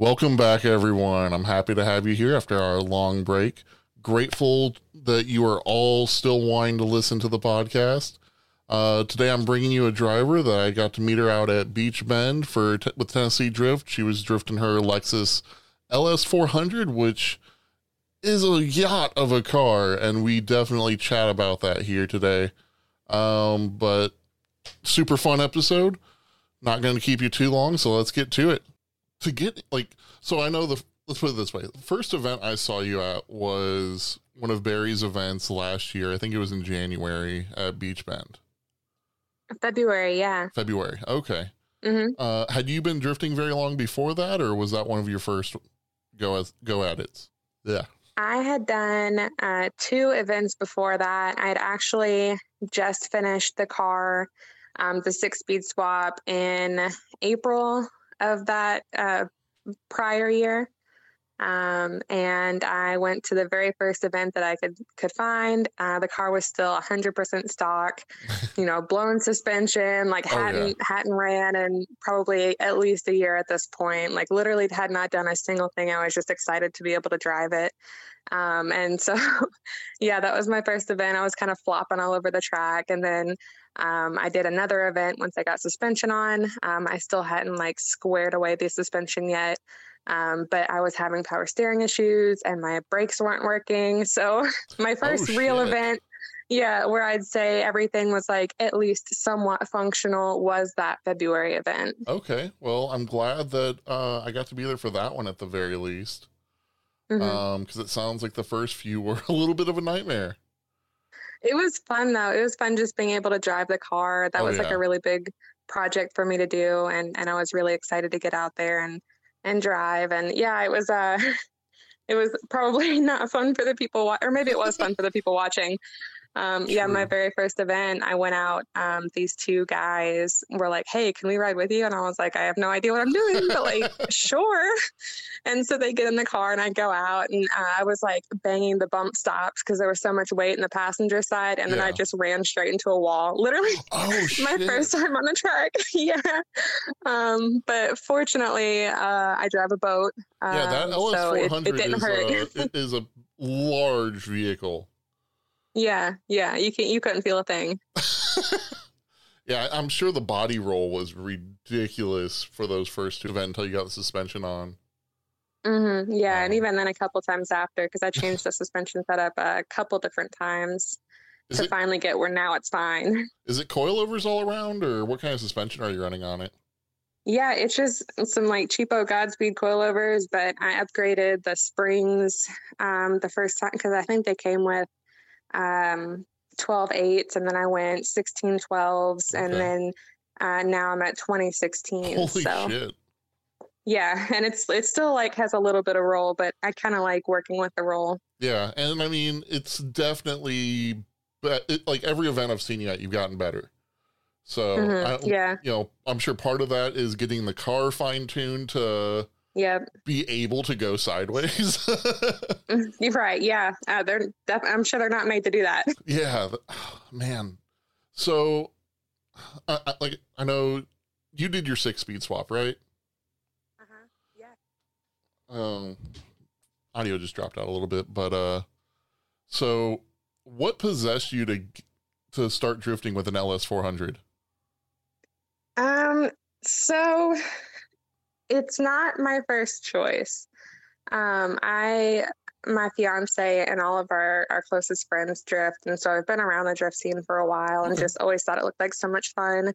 Welcome back, everyone. I'm happy to have you here after our long break. Grateful that you are all still wanting to listen to the podcast. Uh, today, I'm bringing you a driver that I got to meet her out at Beach Bend for t- with Tennessee Drift. She was drifting her Lexus LS400, which is a yacht of a car, and we definitely chat about that here today. Um, but super fun episode. Not going to keep you too long, so let's get to it to get like so I know the let's put it this way. The first event I saw you at was one of Barry's events last year. I think it was in January at Beach Bend. February, yeah. February. Okay. hmm Uh, had you been drifting very long before that, or was that one of your first go as go at it? Yeah. I had done uh, two events before that. I had actually just finished the car, um, the six speed swap in April of that uh, prior year. Um, and I went to the very first event that I could could find. Uh, the car was still 100% stock, you know, blown suspension, like Oh, yeah. hadn't hadn't ran in probably at least a year at this point. Like literally had not done a single thing. I was just excited to be able to drive it. Um, and so, yeah, that was my first event. I was kind of flopping all over the track, and then um, I did another event once I got suspension on. Um, I still hadn't like squared away the suspension yet. Um, but I was having power steering issues and my brakes weren't working. So my first real event, yeah, where I'd say everything was like at least somewhat functional was that February event. Okay. Well, I'm glad that uh, I got to be there for that one at the very least. Mhm. Um, because it sounds like the first few were a little bit of a nightmare. It was fun though. It was fun just being able to drive the car. That Oh, was like a really big project for me to do and and I was really excited to get out there and and drive and yeah, it was uh it was probably not fun for the people wa- or maybe it was fun for the people watching. Um, yeah, my very first event, I went out. Um, these two guys were like, "Hey, can we ride with you?" And I was like, "I have no idea what I'm doing, but like, sure." And so they get in the car, and I go out, and uh, I was like banging the bump stops because there was so much weight in the passenger side, and then I just ran straight into a wall. Literally, Oh my first time on the track. yeah. Um, but fortunately, uh, I drive a boat. Um, yeah, that so it, LS400 it didn't is, hurt. uh, it is a large vehicle. Yeah, yeah. You can you couldn't feel a thing. yeah, I'm sure the body roll was ridiculous for those first two events until you got the suspension on. hmm Yeah, and Um, even then a couple times after, because I changed the suspension setup a couple different times to it finally get where now it's fine. is it coilovers all around, or what kind of suspension are you running on it? Yeah, it's just some like cheapo Godspeed coilovers, but I upgraded the springs um, the first time because I think they came with um, 12 eights, and then I went 16 12s, and then uh, now I'm at 2016. Holy so shit! yeah, and it's it still like has a little bit of roll, but I kind of like working with the roll. Yeah, and I mean it's definitely, but it, like every event I've seen you at, you've gotten better. So Mhm, I, Yeah, you know, I'm sure part of that is getting the car fine tuned to yeah, be able to go sideways. Mm, you're right. Yeah, uh, they're def- I'm sure they're not made to do that. yeah, th- man. So, I, I, like, I know you did your six speed swap, right? Uh-huh. Yeah. Um, audio just dropped out a little bit, but uh, so what possessed you to to start drifting with an LS 400? Um, so it's not my first choice. Um, I, my fiance, and all of our, our closest friends drift. And so I've been around the drift scene for a while and Okay. just always thought it looked like so much fun.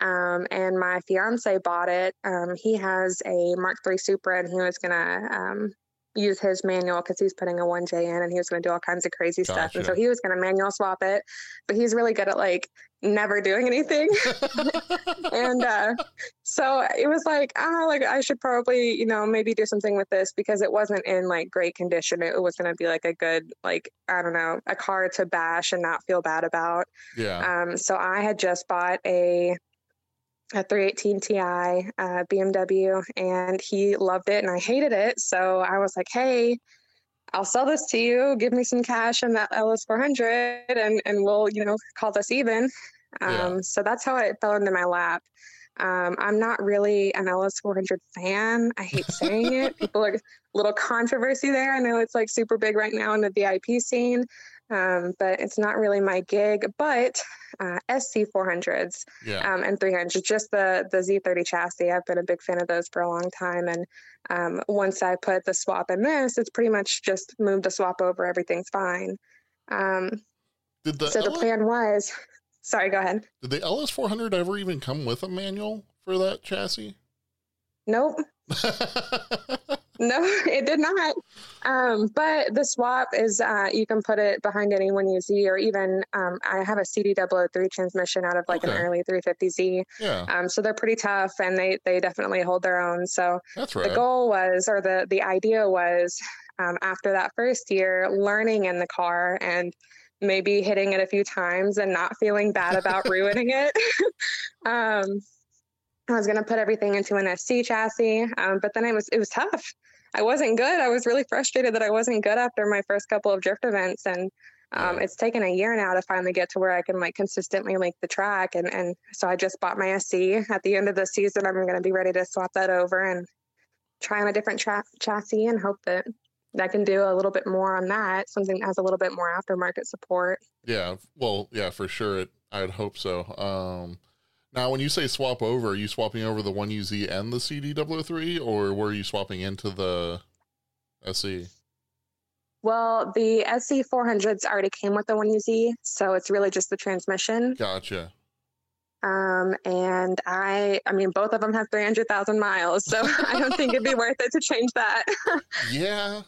Um, and my fiance bought it. Um, he has a Mark III Supra and he was going to, um, use his manual because he's putting a 1J in and he was going to do all kinds of crazy stuff. And so he was going to manual swap it, but he's really good at like never doing anything. and uh, so it was like, oh, like I should probably, you know, maybe do something with this because it wasn't in like great condition. It was going to be like a good, like I don't know, a car to bash and not feel bad about. yeah. Um, so I had just bought a a 318 Ti uh, BMW, and he loved it, and I hated it. So I was like, hey. I'll sell this to you. Give me some cash and that LS 400, and and we'll you know call this even. Um, Yeah. So that's how it fell into my lap. Um, I'm not really an LS400 fan. I hate saying it. People are a little controversy there. I know it's like super big right now in the VIP scene, um, but it's not really my gig. But uh, SC400s Yeah. um, and 300s, just the the Z30 chassis. I've been a big fan of those for a long time, and um, once I put the swap in this, it's pretty much just move the swap over. Everything's fine. Um, did the so the plan was, sorry, go ahead. did the LS four hundred ever even come with a manual for that chassis? Nope. No, it did not. Um, but the swap is uh, you can put it behind any 1UZ or even um, I have a CD003 transmission out of like Okay. an early 350Z. yeah, Um, so they're pretty tough and they they definitely hold their own. So that's the goal was or the the idea was um, after that first year learning in the car and maybe hitting it a few times and not feeling bad about ruining it um, i was going to put everything into an sc chassis um, but then it was it was tough i wasn't good i was really frustrated that i wasn't good after my first couple of drift events and um, it's taken a year now to finally get to where I can like consistently make the track, and and so I just bought my SC. At the end of the season, I'm going to be ready to swap that over and try on a different tra- chassis and hope that I can do a little bit more on that, something that has a little bit more aftermarket support. Yeah, well, yeah, for sure. It, I'd hope so. Um, now, when you say swap over, are you swapping over the one UZ and the CD003, or were you swapping into the? SE? Well, the SC 400s already came with the 1UZ, so it's really just the transmission. Gotcha. Um, and I, I mean, both of them have 300,000 miles, so I don't think it'd be worth it to change that. Yeah.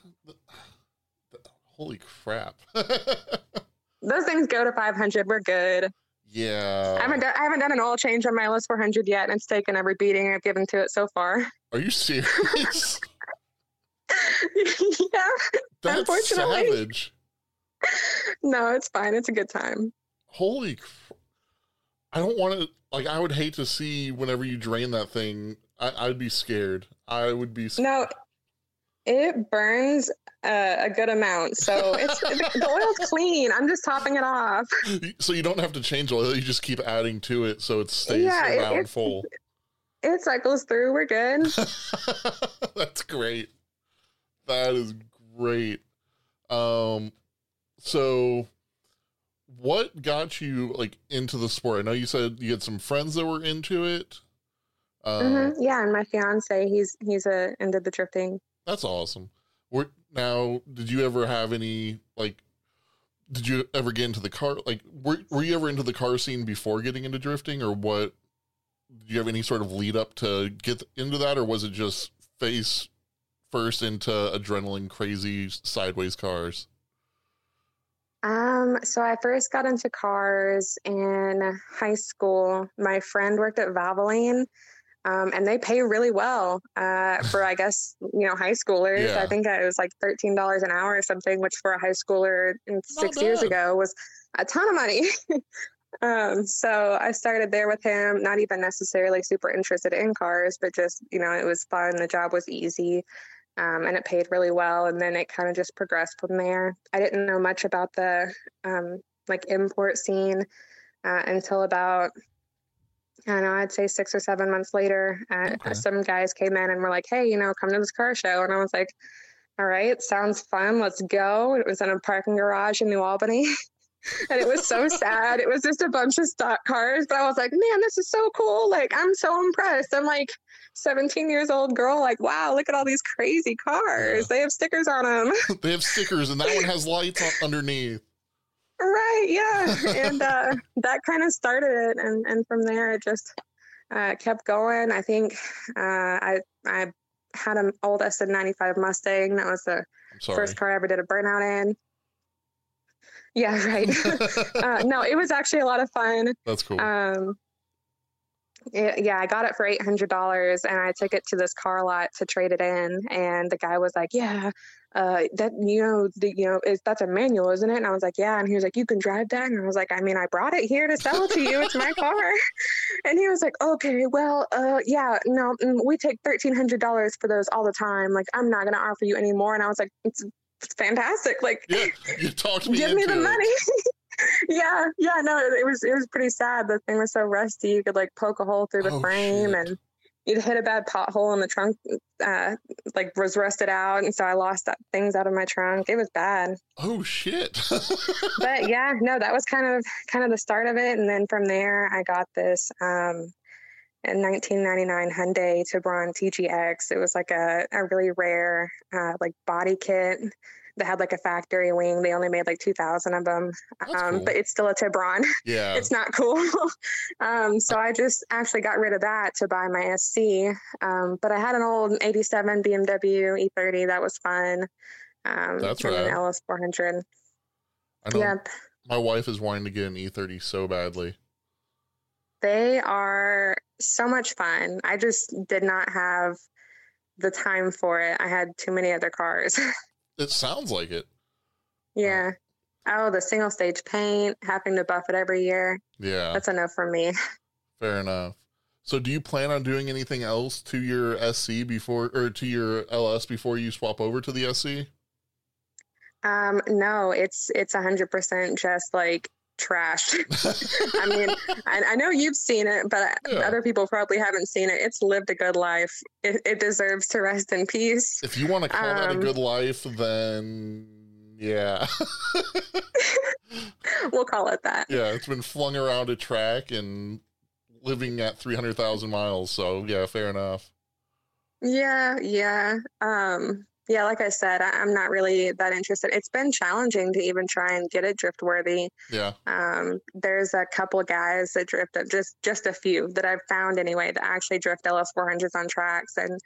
Holy crap. Those things go to 500. We're good. Yeah. I haven't done, I haven't done an oil change on my LS 400 yet, and it's taken every beating I've given to it so far. Are you serious? yeah. That's Unfortunately. savage. No, it's fine. It's a good time. Holy cr- I don't want to like I would hate to see whenever you drain that thing. I, I'd be scared. I would be scared. No, it burns uh, a good amount, so it's the oil's clean. I'm just topping it off. So you don't have to change oil, you just keep adding to it so it stays Yeah, around it's- full. It cycles through. We're good. That's great. That is great. Um so what got you like into the sport? I know you said you had some friends that were into it. Uh, hmm Yeah, and my fiance, he's he's a into the drifting. That's awesome. Now, did you ever have any like? Did you ever get into the car? Like, were were you ever into the car scene before getting into drifting, or what? Did you have any sort of lead up to get into that, or was it just face first into adrenaline crazy sideways cars? Um, so I first got into cars in high school. My friend worked at Valvoline, um, and they pay really well uh, for, I guess, you know, high schoolers. Yeah. I think it was like thirteen dollars an hour or something, which for a high schooler in six years ago was a ton of money. um, so I started there with him. Not even necessarily super interested in cars, but just you know, it was fun. The job was easy um, and it paid really well. And then it kind of just progressed from there. I didn't know much about the um, like import scene uh, until about I know, I'd say six or seven months later. Uh, Okay. Some guys came in and were like, "Hey, you know, come to this car show," and I was like, "All right, sounds fun. Let's go." It was in a parking garage in New Albany. And it was so sad. It was just a bunch of stock cars, but I was like, man, this is so cool. Like, I'm so impressed. I'm like, 17 years old girl like wow look at all these crazy cars they have stickers on them they have stickers, and that one has lights underneath. Right yeah. And uh, that kind of started it and and from there it just uh, kept going. I think uh, i i had an old sn95 mustang. That was the first car i ever did a burnout in. Yeah right. Uh, no it was actually a lot of fun. That's cool. Um, yeah, yeah, I got it for eight hundred dollars, and I took it to this car lot to trade it in. And the guy was like, "Yeah, uh, that you know, the, you know, is that's a manual, isn't it?" And I was like, "Yeah." And he was like, "You can drive that?" And I was like, "I mean, I brought it here to sell it to you. It's my car." And he was like, "Okay, well, uh, yeah, no, mm, we take thirteen hundred dollars for those all the time. Like, I'm not gonna offer you any more." And I was like, "It's, it's fantastic. Like, yeah, you talked me give me the it. money." yeah, yeah, no, it, was it was pretty sad. The thing was so rusty, you could like poke a hole through the Oh, frame, shit. and you'd hit a bad pothole, in the trunk uh, like was rusted out, and so I lost that, things out of my trunk. It was bad, Oh shit. but yeah, no, that was kind of kind of the start of it, and then from there, I got this. Um, in 1999 Hyundai Tiburon TGX. It was like a, a really rare uh, like body kit that had like a factory wing. They only made like 2,000 of them, um, cool. but it's still a Tiburon. yeah. it's not cool. um, so I just actually got rid of that to buy my SC. Um, but I had an old 87 BMW E30 that was fun. Um, That's and an. LS 400. I know Yep. my wife is wanting to get an E30 so badly. They are so much fun. I just did not have the time for it. I had too many other cars. It sounds like it. yeah. Oh, the single stage paint, having to buff it every year. Yeah. That's enough for me. Fair enough. So do you plan on doing anything else to your SC before or to your LS before you swap over to the SC? Um, no, it's it's a hundred percent just like trash. I mean, I, I know you've seen it, but Yeah. other people probably haven't seen it. It's lived a good life. It, it deserves to rest in peace. If you want to call that a Um, good life, then yeah. We'll call it that. yeah, it's been flung around a track and living at 300,000 miles. So, yeah, fair enough. Yeah, yeah. Um, yeah, like I said, I, I'm not really that interested. It's been challenging to even try and get it drift worthy. Yeah. Um, there's a couple guys that drift just just a few that I've found anyway that actually drift LS 400s on tracks, and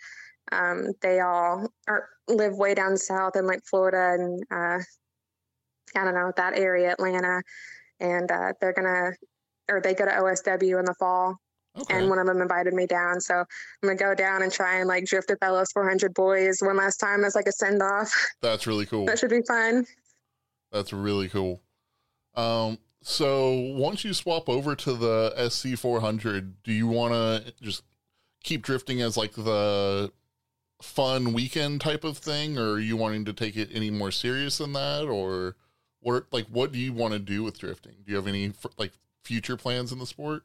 um, they all are live way down south in like Florida and uh, I don't know that area, Atlanta, and uh, they're gonna or they go to OSW in the fall, Okay. and one of them invited me down, so I'm gonna go down and try and like drift with LS 400 boys one last time as like a send off. That's really cool. that should be fun. That's really cool. Um, so once you swap over to the SC400, do you want to just keep drifting as like the fun weekend type of thing, or are you wanting to take it any more serious than that, or what? Like, what do you want to do with drifting? Do you have any like future plans in the sport?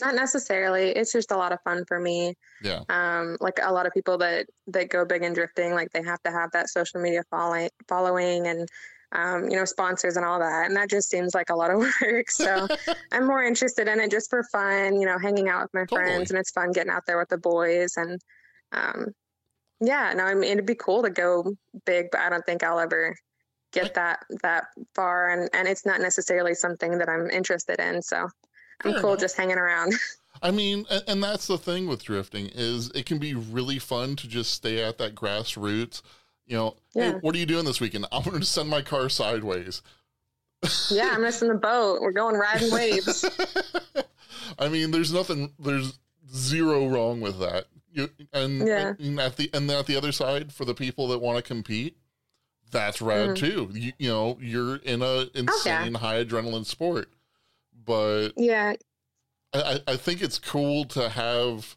Not necessarily. It's just a lot of fun for me. Yeah, um, like a lot of people that that go big in drifting like they have to have that social media following following and um, you know sponsors and all that and that just seems like a lot of work so i'm more interested in it just for fun you know hanging out with my Totally. friends and it's fun getting out there with the boys and um, yeah no i mean it'd be cool to go big but i don't think i'll ever get that that far and and it's not necessarily something that i'm interested in so i'm Fair cool enough. just hanging around I mean, and, and that's the thing with drifting is it can be really fun to just stay at that grassroots. You know, hey, what are you doing this weekend? I'm going to send my car sideways. yeah i'm missing the boat we're going riding waves I mean, there's nothing, there's zero wrong with that. You, and, Yeah. and at the and at the other side, for the people that want to compete, that's rad Mhm. too. You, you know, you're in a insane high adrenaline sport, but yeah I, I think it's cool to have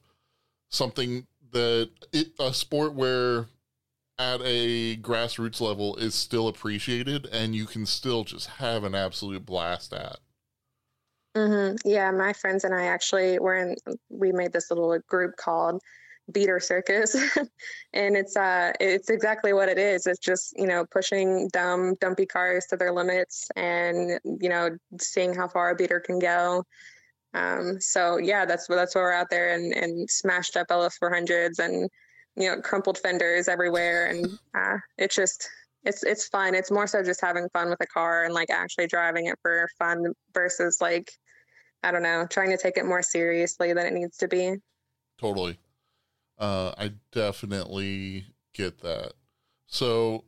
something that it, a sport where at a grassroots level is still appreciated and you can still just have an absolute blast at. hmm Yeah, my friends and I actually were in. We made this little group called Beater Circus, and it's uh, it's exactly what it is. It's just you know pushing dumb, dumpy cars to their limits, and you know seeing how far a beater can go. Um, so yeah, that's that's why we're out there and and smashed up LS 400s and you know crumpled fenders everywhere, and uh, it's just it's it's fun. It's more so just having fun with a car and like actually driving it for fun versus like I don't know, trying to take it more seriously than it needs to be. Totally. Uh, I definitely get that. So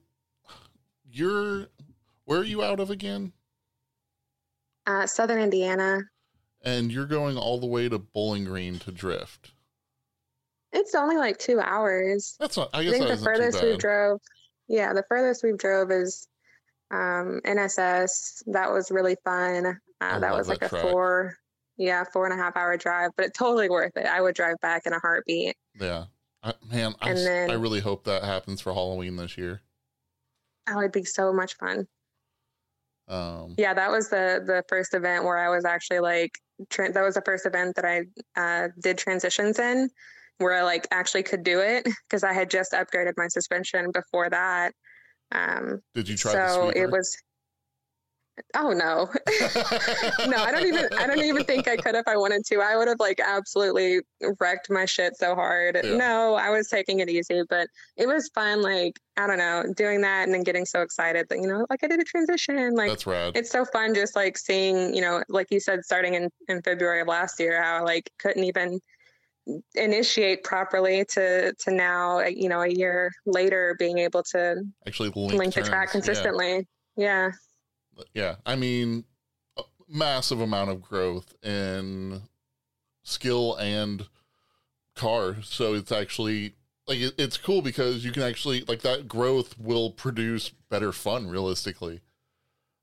you're where are you out of again? Uh, Southern Indiana, And you're going all the way to Bowling Green to drift. it's only like two hours. That's not. I I think that the furthest we drove, yeah, the furthest we drove is um, NSS. That was really fun. Uh, that was like that a four, yeah, four and a half hour drive, but it's totally worth it. I would drive back in a heartbeat. Yeah. I, man, I, then- I really hope that happens for Halloween this year. That would be so much fun. Um, Yeah, that was the the first event where I was actually like that was the first event that I uh, did transitions in, where I like actually could do it because I had just upgraded my suspension before that. Um, did you try so it was. Oh no, no! I don't even. I don't even think I could if I wanted to. I would have like absolutely wrecked my shit so hard. Yeah. No, I was taking it easy, but it was fun. Like I don't know, doing that and then getting so excited that you know, like I did a transition. Like That's rad. it's so fun just like seeing you know like you said starting in, in february of last year how I, like couldn't even initiate properly to to now uh, you know a year later being able to Actually, link, link, the track consistently yeah. yeah i mean a massive amount of growth in skill and car. So it's actually like it, it's cool because you can actually like that growth will produce better fun realistically.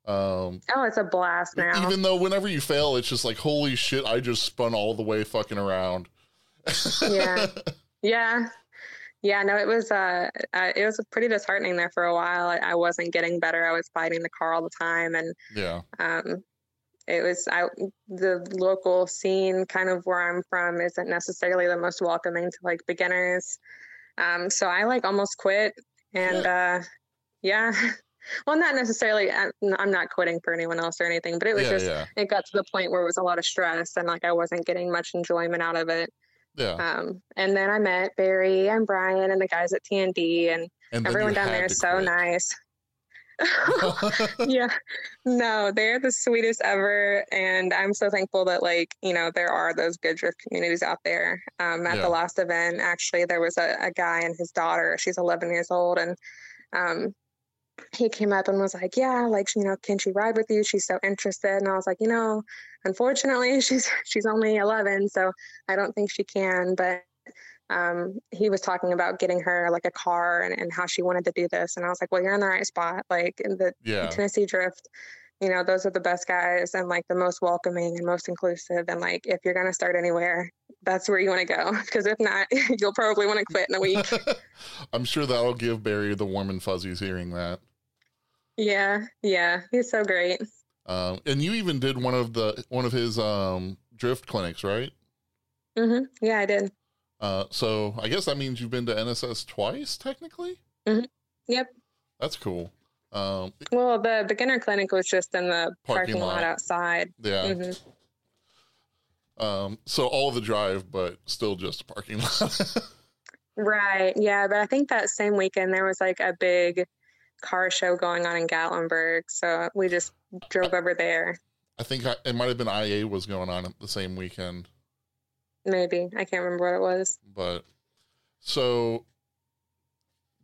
Um oh it's a blast now. even though whenever you fail it's just like holy shit i just spun all the way fucking around. Yeah. yeah yeah no it was uh, uh it was pretty disheartening there for a while. I, I wasn't getting better. I was fighting the car all the time and yeah. um, it was I, the local scene kind of where i'm from isn't necessarily the most welcoming to like beginners. Um, so i like almost quit and uh, yeah. Well not necessarily I'm, I'm not quitting for anyone else or anything but it was yeah just yeah. it got to the point where it was a lot of stress and like i wasn't getting much enjoyment out of it yeah. Um, and then i met barry and brian and the guys at tnd and and everyone down there is so quit. nice. Yeah. No they're the sweetest ever and i'm so thankful that like you know there are those good drift communities out there. Um, at Yeah. the last event actually there was a, a guy and his daughter. She's 11 years old and um, he came up and was like yeah like you know can she ride with you? She's so interested. And i was like you know unfortunately she's she's only 11 so i don't think she can. But um, he was talking about getting her like a car and, and how she wanted to do this. And i was like well you're in the right spot. Like in the yeah. Tennessee Drift, you know, those are the best guys and like the most welcoming and most inclusive. And like, if you're going to start anywhere, that's where you want to go. Because if not, you'll probably want to quit in a week. i'm sure that'll give barry the warm and fuzzies hearing that yeah. Yeah. He's so great. Um, and you even did one of the one of his um, drift clinics, right? hmm Yeah, I did. Uh, so I guess that means you've been to NSS twice, technically. Mhm. Yep. That's cool. Um, Well, the beginner clinic was just in the Parking parking, lot. lot. outside. yeah. hmm Um, so all the drive, but still just a parking lot. Right. Yeah. But I think that same weekend there was like a big car show going on in Gatlinburg. So we just drove over there. I think I, it might have been IA was going on the same weekend, Maybe. I can't remember what it was. but so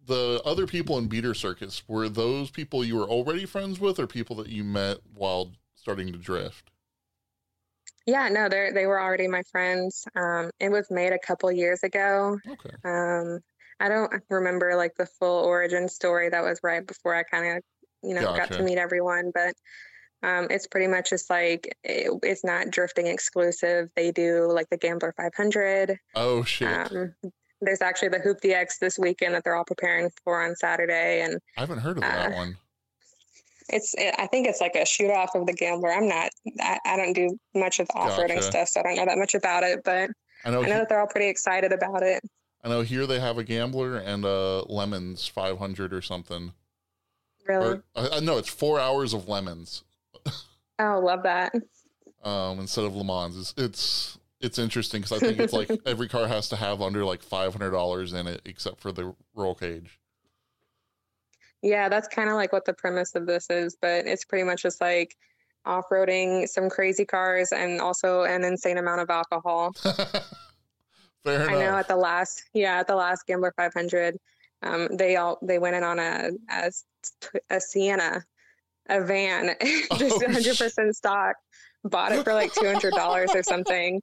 the other people in beater circus were those people you were already friends with, or people that you met while starting to drift? Yeah, no, they they were already my friends. Um, it was made a couple years ago. Okay. Um, I don't remember like the full origin story. That was right before I kind of, you know, got to meet everyone. But um, it's pretty much just like it, it's not drifting exclusive. They do like the Gambler 500. Oh shit! Um, there's actually the Hoop DX this weekend that they're all preparing for on Saturday, and I haven't heard of that uh, one. it's it, I think it's like a shoot off of the Gambler. I'm not I, I don't do much of the off roading Gotcha. stuff, so I don't know that much about it, but. I know. I know that they're all pretty excited about it. I know here they have a gambler and a lemons 500 or something. Really? Or uh, no, it's four hours of lemons oh, love that. um, instead of Le Mans. It's it's, it's interesting because I think it's like every car has to have under like five hundred dollars in it, except for the roll cage. Yeah, that's kind of like what the premise of this is, but it's pretty much just like off roading some crazy cars and also an insane amount of alcohol. Fair enough. I know at the last, yeah, at the last Gambler 500, um, they all they went in on a a, a Sienna, a van, just Oh, 100 percent stock, bought it for like 200 dollars or something.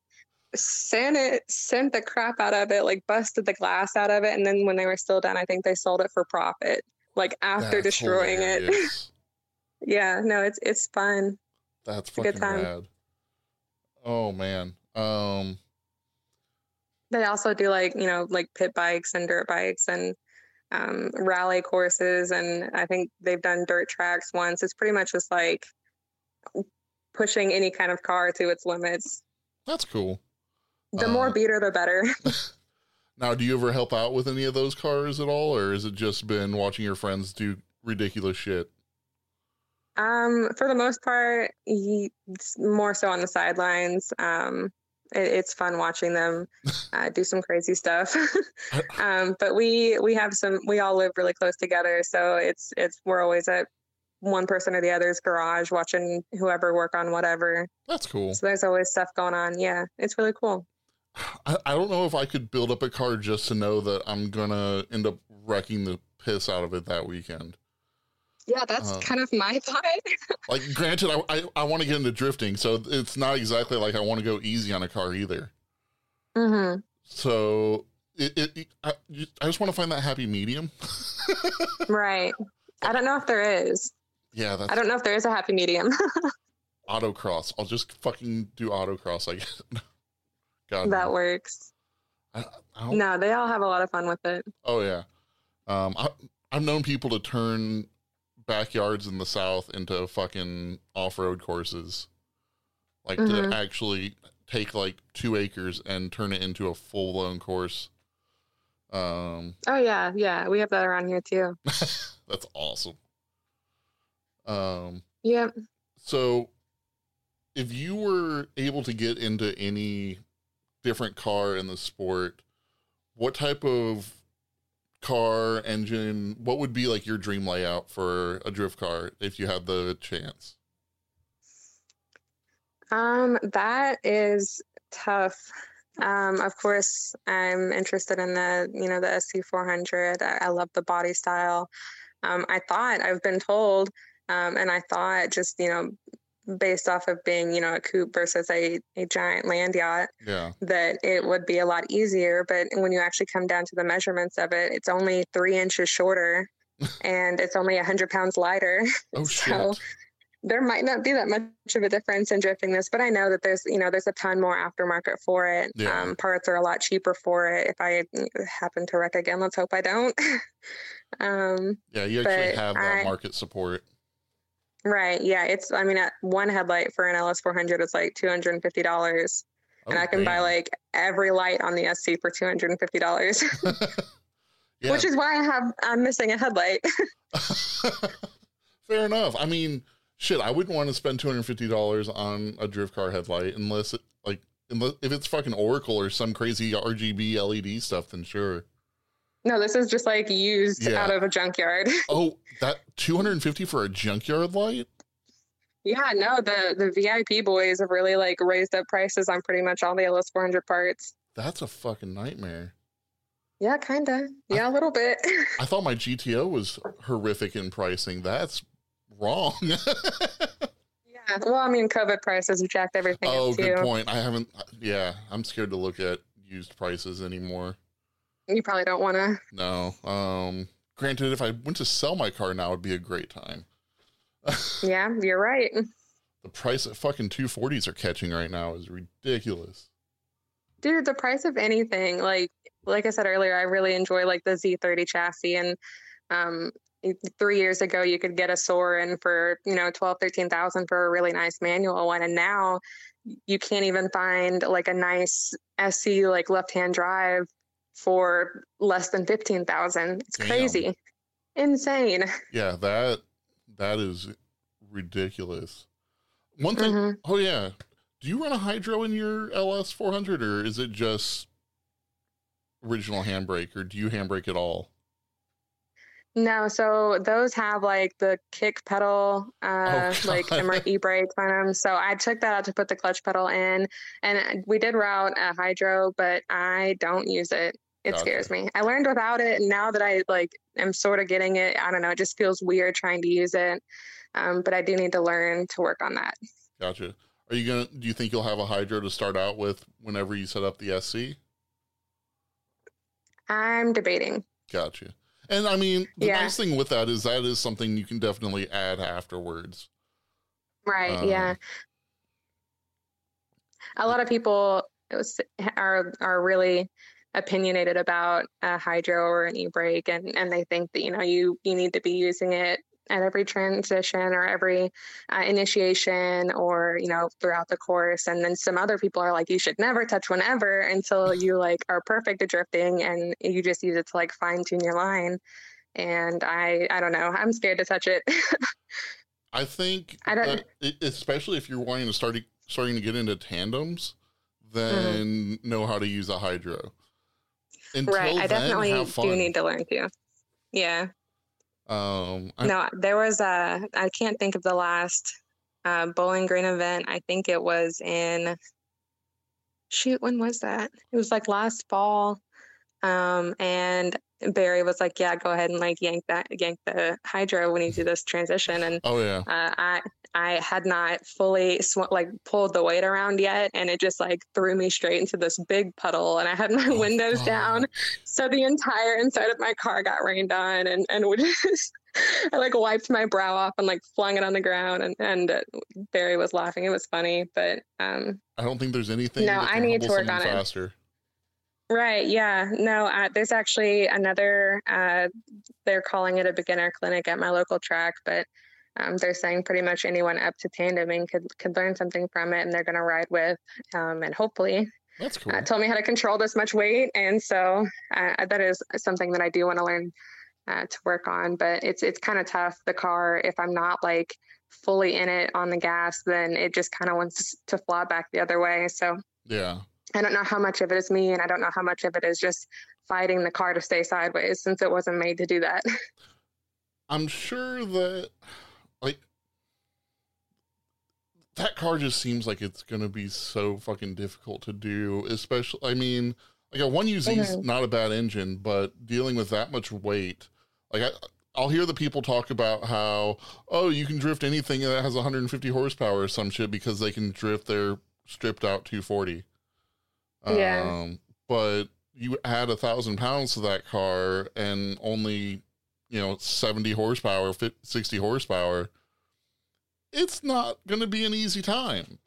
Sent it, sent the crap out of it, like busted the glass out of it, and then when they were still done, I think they sold it for profit. Like after That's destroying it. Yeah, no, it's it's fun. That's a good fucking time. rad. Oh man. Um. They also do like you know like pit bikes and dirt bikes and um, rally courses, and I think they've done dirt tracks once. It's pretty much just like pushing any kind of car to its limits. That's cool. The more Uh, beater, the better. Now, do you ever help out with any of those cars at all, or is it just been watching your friends do ridiculous shit? Um, for the most part, he, more so on the sidelines. Um, it, it's fun watching them uh, do some crazy stuff. um, but we we have some. We all live really close together, so it's it's we're always at one person or the other's garage watching whoever work on whatever. That's cool. So there's always stuff going on. Yeah, it's really cool. I, I don't know if I could build up a car just to know that I'm gonna end up wrecking the piss out of it that weekend. Yeah, that's Uh, kind of my thought. Like, granted, I I, I want to get into drifting, so it's not exactly like I want to go easy on a car either. hmm So it, it, it- I, I just want to find that happy medium. Right. I don't know if there is. yeah, that's I don't know if there is a happy medium. autocross. I'll just fucking do autocross. I guess. God, that no. works. I, I No, they all have a lot of fun with it. Oh yeah, um, I, I've known people to turn backyards in the South into fucking off-road courses, like Mhm. to actually take like two acres and turn it into a full-blown course. Um, Oh yeah, yeah, we have that around here too. that's awesome. Um, Yep. so if you were able to get into any different car in the sport, what type of car engine, what would be like your dream layout for a drift car if you had the chance? Um, that is tough. Um, of course, I'm interested in the, you know, the SC400. I, I love the body style. Um, I thought I've been told, um, and I thought just, you know, based off of being, you know, a coupe versus a, a giant land yacht, Yeah. that it would be a lot easier. But when you actually come down to the measurements of it, it's only three inches shorter and it's only 100 pounds lighter. Oh So- shit. there might not be that much of a difference in drifting this, but I know that there's, you know, there's a ton more aftermarket for it. Yeah. Um, parts are a lot cheaper for it. If I happen to wreck again, let's hope I don't. um, Yeah, you actually have that I- market support. Right. Yeah. It's, I mean, at one headlight for an LS400 is like $250 and Oh, I can buy like every light on the SC for $250, yeah. which is why I have, I'm missing a headlight. Fair enough. I mean, shit, I wouldn't want to spend two hundred fifty dollars on a drift car headlight unless it like unless if it's fucking Oracle or some crazy RGB LED stuff. Then sure. No, this is just like used Yeah. out of a junkyard. Oh, that two hundred and fifty for a junkyard light. Yeah, no, the the VIP boys have really like raised up prices on pretty much all the LS 400 parts. That's a fucking nightmare. Yeah, kinda. Yeah, a little bit. I thought my GTO was horrific in pricing. That's wrong. yeah. Well, I mean, COVID prices have jacked everything oh, good too. point. I haven't. Yeah, I'm scared to look at used prices anymore. You probably don't want to. No. Um. Granted, if I went to sell my car now, it'd be a great time. Yeah, you're right. The price that fucking 240s are catching right now is ridiculous. Dude, the price of anything, like like I said earlier, I really enjoy like the Z30 chassis and um three years ago you could get a Soarer for, you know, 12, 13,000 for a really nice manual one. And now you can't even find like a nice SC like left hand drive for less than 15,000. It's Damn. crazy. Insane. Yeah, that that is ridiculous. One thing. Mhm. Oh yeah. Do you run a hydro in your LS 400 or is it just original handbrake or do you handbrake at all? No, so those have like the kick pedal, uh, like God. MR e brakes on them. So I took that out to put the clutch pedal in, and we did route a hydro, but I don't use it. It scares me. I learned without it, and now that I like am sort of getting it, I don't know. It just feels weird trying to use it. Um, but I do need to learn to work on that. Gotcha. Are you gonna? Do you think you'll have a hydro to start out with whenever you set up the SC? I'm debating. Gotcha. And I mean, the Yeah. nice thing with that is that is something you can definitely add afterwards. Right. Um, yeah. A lot of people are are really opinionated about a hydro or an e-brake and and they think that you know you you need to be using it at every transition or every uh, initiation or you know throughout the course. And then some other people are like you should never touch one ever until you like are perfect at drifting and you just use it to like fine tune your line. And i i don't know. I'm scared to touch it. I think i don't especially if you're wanting to start starting to get into tandems then mm-hmm. know how to use a hydro. Until right i definitely do need to learn to. Yeah um, I, no, there was a, I can't think of the last uh, Bowling Green event. I think it was in, shoot, when was that? It was like last fall. Um, and Barry was like, "Yeah, go ahead and like yank that, yank the hydro when you do this transition." And oh yeah, uh, I I had not fully sw- like pulled the weight around yet, and it just like threw me straight into this big puddle. And I had my oh, windows God. down, so the entire inside of my car got rained on, and and we just. I like wiped my brow off and like flung it on the ground, and and uh, Barry was laughing. It was funny, but um, I don't think there's anything. No, I need to work on faster. it. Right. Yeah. No, uh, there's actually another, uh, they're calling it a beginner clinic at my local track, but um, they're saying pretty much anyone up to tandeming could, could learn something from it and they're going to ride with um, and hopefully that's cool. Uh, told me how to control this much weight. And so uh, that is something that I do want to learn uh, to work on, but it's, it's kind of tough. The car, if I'm not like fully in it on the gas, then it just kind of wants to fly back the other way. So yeah, I don't know how much of it is me, and I don't know how much of it is just fighting the car to stay sideways since it wasn't made to do that. I'm sure that, like, that car just seems like it's going to be so fucking difficult to do, especially, I mean, like a 1UZ is mm-hmm. not a bad engine, but dealing with that much weight, like, I, I'll hear the people talk about how, oh, you can drift anything that has 150 horsepower or some shit because they can drift their stripped out 240. Yeah. Um, but you add a thousand pounds to that car and only, you know, 70 horsepower, 50, 60 horsepower. It's not going to be an easy time.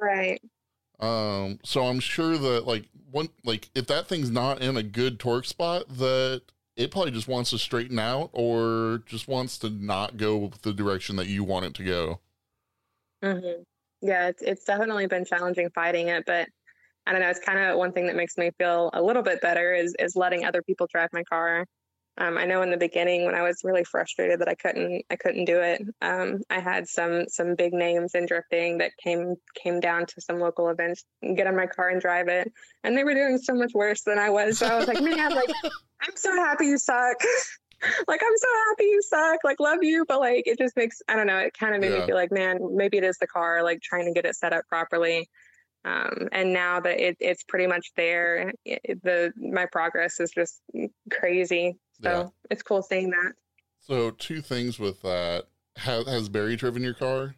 Right. Um, so I'm sure that like one, like if that thing's not in a good torque spot, that it probably just wants to straighten out or just wants to not go the direction that you want it to go. Mm-hmm. Yeah, it's it's definitely been challenging fighting it, but I don't know. It's kind of one thing that makes me feel a little bit better is is letting other people drive my car. Um, I know in the beginning when I was really frustrated that I couldn't I couldn't do it. Um, I had some some big names in drifting that came came down to some local events, get in my car and drive it, and they were doing so much worse than I was. So I was like, man, like I'm so happy you suck. like I'm so happy you suck. Like love you, but like it just makes I don't know. It kind of made yeah. me feel like, man, maybe it is the car. Like trying to get it set up properly. Um, and now that it, it's pretty much there, it, the my progress is just crazy. So yeah. it's cool seeing that. So two things with that: has, has Barry driven your car?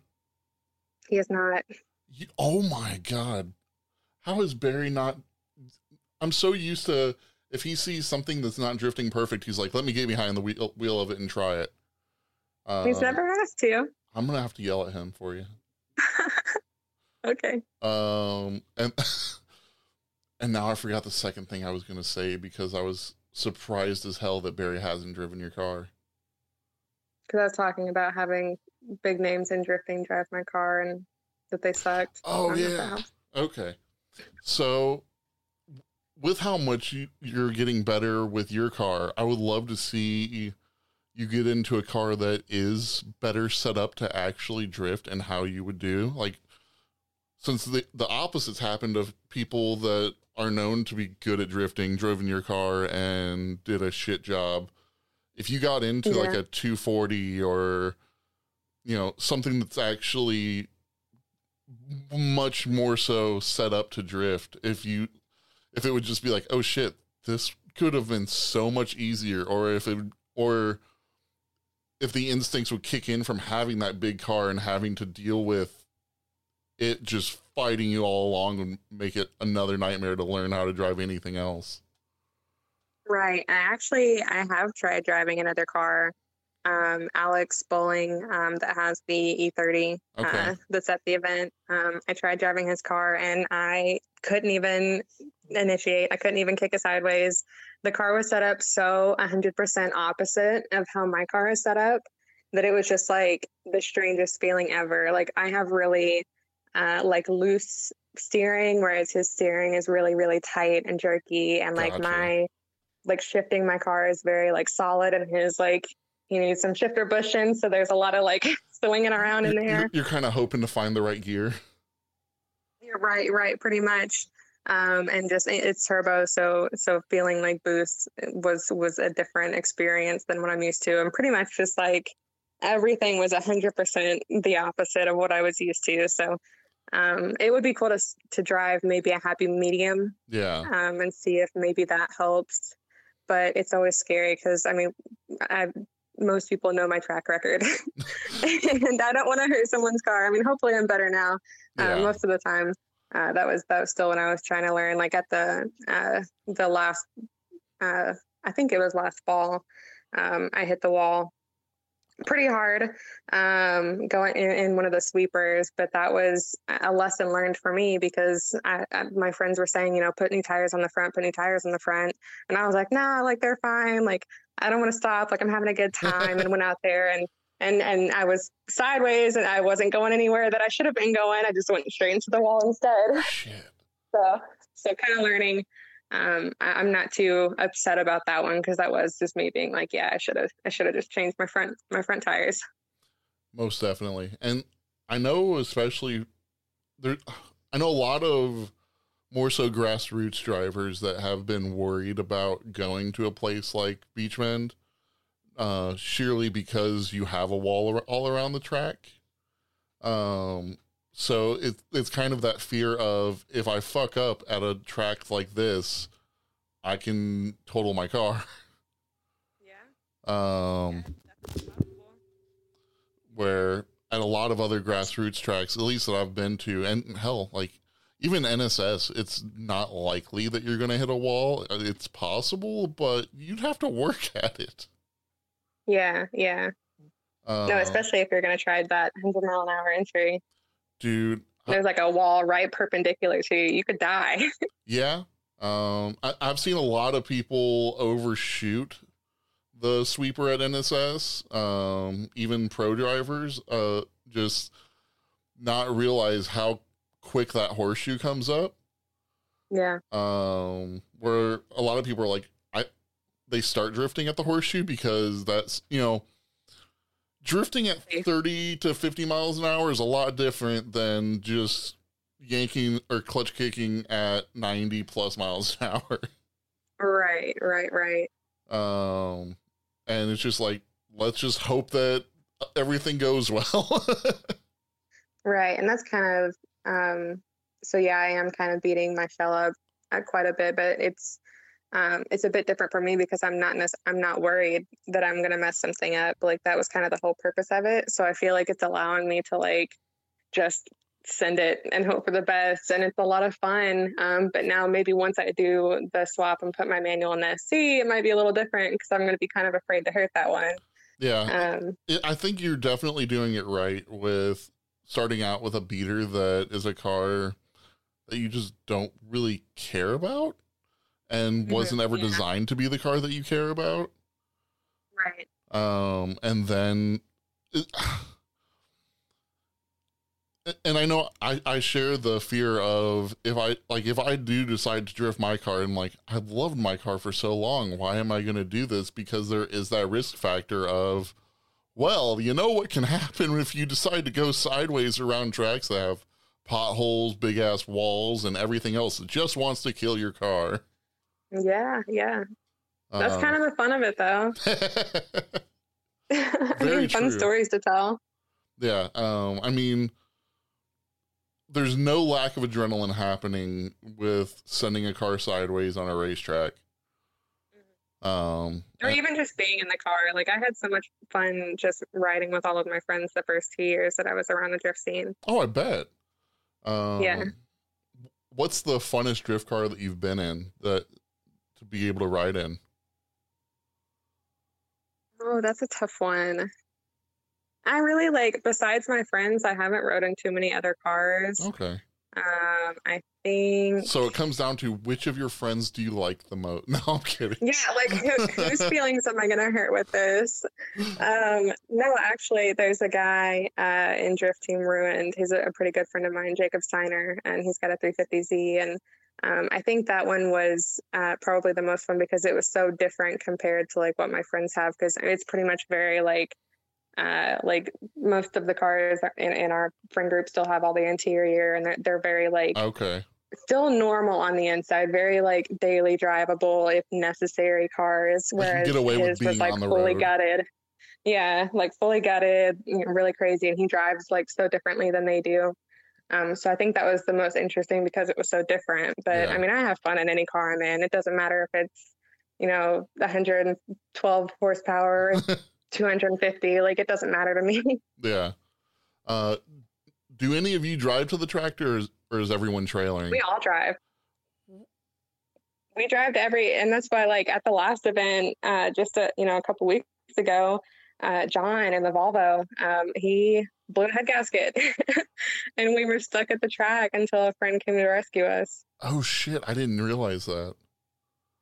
He has not. You, oh my god! How is Barry not? I'm so used to if he sees something that's not drifting perfect, he's like, "Let me get behind the wheel, wheel of it and try it." Uh, he's never asked to. I'm gonna have to yell at him for you. Okay. Um, and and now I forgot the second thing I was going to say because I was surprised as hell that Barry hasn't driven your car. Because I was talking about having big names in drifting drive my car and that they sucked. Oh yeah. Okay. So with how much you, you're getting better with your car, I would love to see you get into a car that is better set up to actually drift and how you would do. Like since the the opposites happened of people that are known to be good at drifting drove in your car and did a shit job if you got into yeah. like a 240 or you know something that's actually much more so set up to drift if you if it would just be like oh shit this could have been so much easier or if it or if the instincts would kick in from having that big car and having to deal with it just fighting you all along and make it another nightmare to learn how to drive anything else. Right. I actually I have tried driving another car, um, Alex Bowling, um, that has the E30 uh, okay. uh, that's at the event. Um, I tried driving his car and I couldn't even initiate. I couldn't even kick it sideways. The car was set up so 100% opposite of how my car is set up that it was just like the strangest feeling ever. Like I have really uh, like loose steering, whereas his steering is really, really tight and jerky. And like Gotcha. my like shifting my car is very like solid and his like he needs some shifter bushing. So there's a lot of like swinging around in there. you're, you're kind of hoping to find the right gear. You're right, right, pretty much. Um, and just it's turbo, so so feeling like boost was was a different experience than what I'm used to. And pretty much just like everything was hundred percent the opposite of what I was used to. So um, it would be cool to to drive maybe a happy medium Yeah. um, and see if maybe that helps. But it's always scary because I mean, I most people know my track record, and I don't want to hurt someone's car. I mean, hopefully I'm better now. Uh, Yeah. most of the time, uh, that was that was still when I was trying to learn. Like at the uh, the last, uh, I think it was last fall, um, I hit the wall pretty hard um, going in, in one of the sweepers, but that was a lesson learned for me because I, I, my friends were saying, you know, put new tires on the front, put new tires on the front, and I was like, nah, like they're fine, like I don't want to stop, like I'm having a good time, and went out there and and and I was sideways and I wasn't going anywhere that I should have been going. I just went straight into the wall instead. Shit. So so kind of learning. Um, I, I'm not too upset about that one because that was just me being like, yeah, I should have I should have just changed my front my front tires. Most definitely. And I know especially there I know a lot of more so grassroots drivers that have been worried about going to a place like Beech Bend uh sheerly because you have a wall all around the track. Um so it, it's kind of that fear of if I fuck up at a track like this, I can total my car. Yeah. Um where at a lot of other grassroots tracks, at least that I've been to, and hell, like even NSS, it's not likely that you're going to hit a wall. It's possible, but you'd have to work at it. Yeah, yeah. Uh, No, especially if you're gonna try that 100 mile an hour entry. Dude. There's like a wall right perpendicular to you. You could die. Yeah. Um, I, I've seen a lot of people overshoot the sweeper at NSS. Um, even pro drivers, uh, just not realize how quick that horseshoe comes up. yeah. um where a lot of people are like i they start drifting at the horseshoe because that's you know drifting at 30 to 50 miles an hour is a lot different than just yanking or clutch kicking at 90 plus miles an hour Right, right, right. um and it's just like let's just hope that everything goes well Right. And that's kind of um so yeah, I am kind of beating my shell up uh, quite a bit, but it's um it's a bit different for me because I'm not nec- I'm not worried that I'm going to mess something up. Like that was kind of the whole purpose of it. So I feel like it's allowing me to like just send it and hope for the best and it's a lot of fun um, but now maybe once i do the swap and put my manual in the sc it might be a little different because i'm going to be kind of afraid to hurt that one yeah um, I think you're definitely doing it right with starting out with a beater that is a car that you just don't really care about and Mhm, wasn't ever yeah. designed to be the car that you care about. right Um, and then, it, and I know I, I share the fear of if I like if I do decide to drift my car and like I've loved my car for so long, why am I going to do this? Because there is that risk factor of, well, you know what can happen if you decide to go sideways around tracks that have potholes, big ass walls, and everything else that just wants to kill your car. Yeah yeah. That's kind of the fun of it though. Of I Very mean, fun stories to tell. Yeah, um, I mean, there's no lack of adrenaline happening with sending a car sideways on a racetrack. Um, or even just being in the car. Like i had so much fun just riding with all of my friends the first two years that i was around the drift scene. Oh, I bet. Um, Yeah. What's the funnest drift car that you've been in that to be able to ride in? oh that's a tough one i really like besides my friends i haven't rode in too many other cars Okay. um i think. So it comes down to which of your friends do you like the most? No, I'm kidding. Yeah, like who, whose feelings am I going to hurt with this? Um, no, actually, there's a guy uh, in Drift Team Ruined. He's a, a, pretty good friend of mine, Jacob Steiner, and he's got a 350Z. And um, I think that one was uh, probably the most fun because it was so different compared to like what my friends have. Because it's pretty much very like uh, like most of the cars in, in our friend group still have all the interior and they're, they're very like okay still normal on the inside very like daily drivable if necessary cars whereas get away his was like fully road. gutted yeah like fully gutted really crazy and he drives like so differently than they do um, so I think that was the most interesting because it was so different. But yeah. I mean, I have fun in any car I'm in. It doesn't matter if it's, you know, 112 horsepower, 250 like it doesn't matter to me yeah uh do any of you drive to the tractor or is, or is everyone trailing we all drive we drive to every and that's why like at the last event uh just a you know a couple weeks ago uh john in the volvo um he blew a head gasket and we were stuck at the track until a friend came to rescue us oh shit i didn't realize that